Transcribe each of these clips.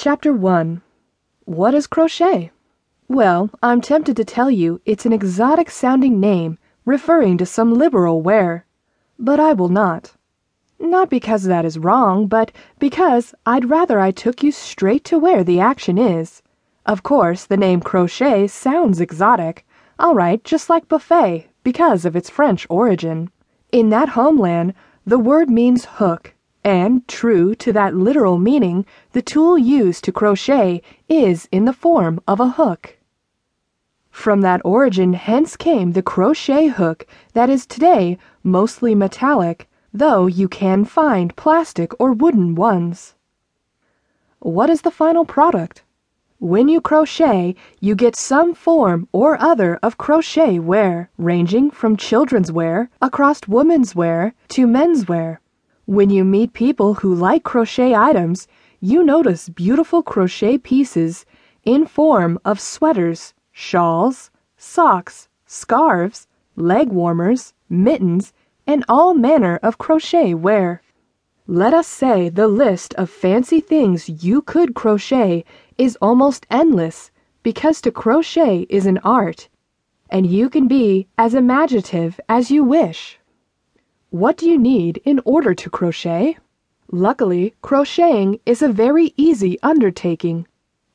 Chapter 1 What is crochet? Well, I'm tempted to tell you it's an exotic sounding name referring to some liberal wear, but I will not. Not because that is wrong, but because I'd rather I took you straight to where the action is. Of course, the name crochet sounds exotic, all right, just like buffet, because of its French origin. In that homeland, the word means hook, and true to that literal meaning, the tool used to crochet is in the form of a hook. From that origin hence came the crochet hook that is today mostly metallic, though you can find plastic or wooden ones. What is the final product? When you crochet, you get some form or other of crochet wear, ranging from children's wear across women's wear to men's wear. When you meet people who like crochet items, you notice beautiful crochet pieces in form of sweaters, shawls, socks, scarves, leg warmers, mittens, and all manner of crochet wear. Let us say the list of fancy things you could crochet is almost endless because to crochet is an art, and you can be as imaginative as you wish. What do you need in order to crochet? Luckily, crocheting is a very easy undertaking.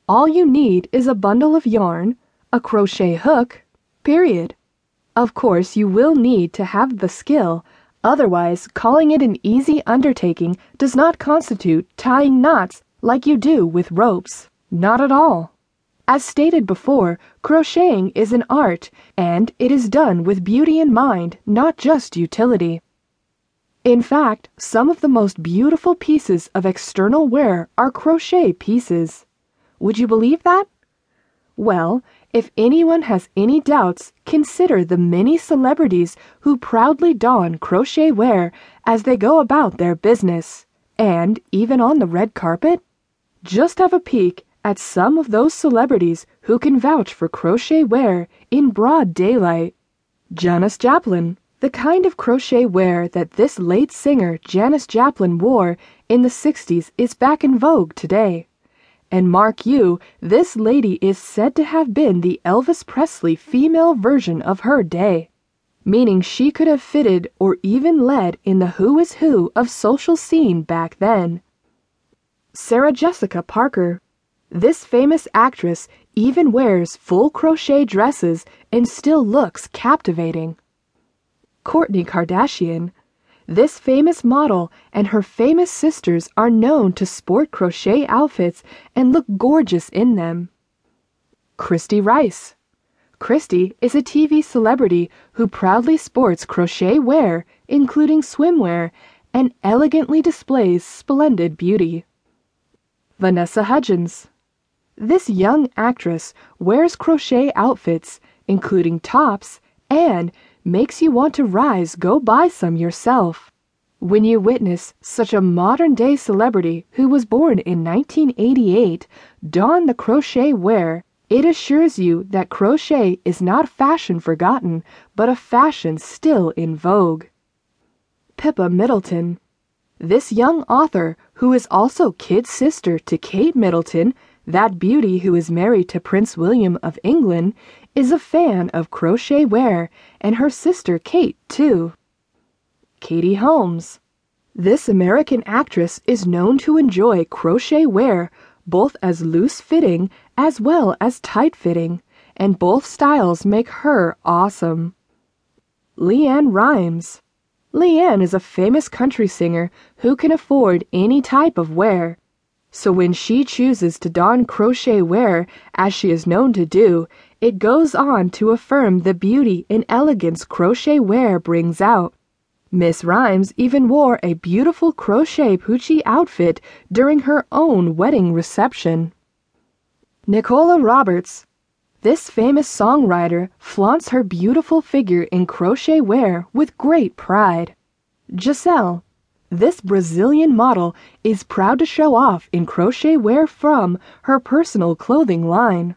All you need is a bundle of yarn, a crochet hook, period. Of course, you will need to have the skill Otherwise, calling it an easy undertaking does not constitute tying knots like you do with ropes. Not at all. As stated before, crocheting is an art, and it is done with beauty in mind, not just utility. In fact, some of the most beautiful pieces of external wear are crochet pieces. Would you believe that? Well, if anyone has any doubts, consider the many celebrities who proudly don crochet wear as they go about their business, and even on the red carpet. Just have a peek at some of those celebrities who can vouch for crochet wear in broad daylight. Janis Joplin, the kind of crochet wear that this late singer Janis Joplin wore in the 60s is back in vogue today. And mark you, this lady is said to have been the Elvis Presley female version of her day, meaning she could have fitted or even led in the who is who of social scene back then. Sarah Jessica Parker. This famous actress even wears full crochet dresses and still looks captivating. Kourtney Kardashian. This famous model and her famous sisters are known to sport crochet outfits and look gorgeous in them. Christy Rice. Christy is a TV celebrity who proudly sports crochet wear, including swimwear, and elegantly displays splendid beauty. Vanessa Hudgens. This young actress wears crochet outfits, including tops, and makes you want to rise go buy some yourself. When you witness such a modern day celebrity who was born in 1988 don the crochet wear, it assures you that crochet is not fashion forgotten, but a fashion still in vogue. Pippa Middleton. This young author, who is also kid sister to Kate Middleton, that beauty who is married to Prince William of England, is a fan of crochet wear, and her sister Kate, too. Katie Holmes. This American actress is known to enjoy crochet wear both as loose fitting as well as tight fitting, and both styles make her awesome. LeAnn Rimes. LeAnn is a famous country singer who can afford any type of wear. So when she chooses to don crochet wear, as she is known to do, it goes on to affirm the beauty and elegance crochet wear brings out. Miss Rimes even wore a beautiful crochet Pucci outfit during her own wedding reception. Nicola Roberts. This famous songwriter flaunts her beautiful figure in crochet wear with great pride. Gisele. This Brazilian model is proud to show off in crochet wear from her personal clothing line.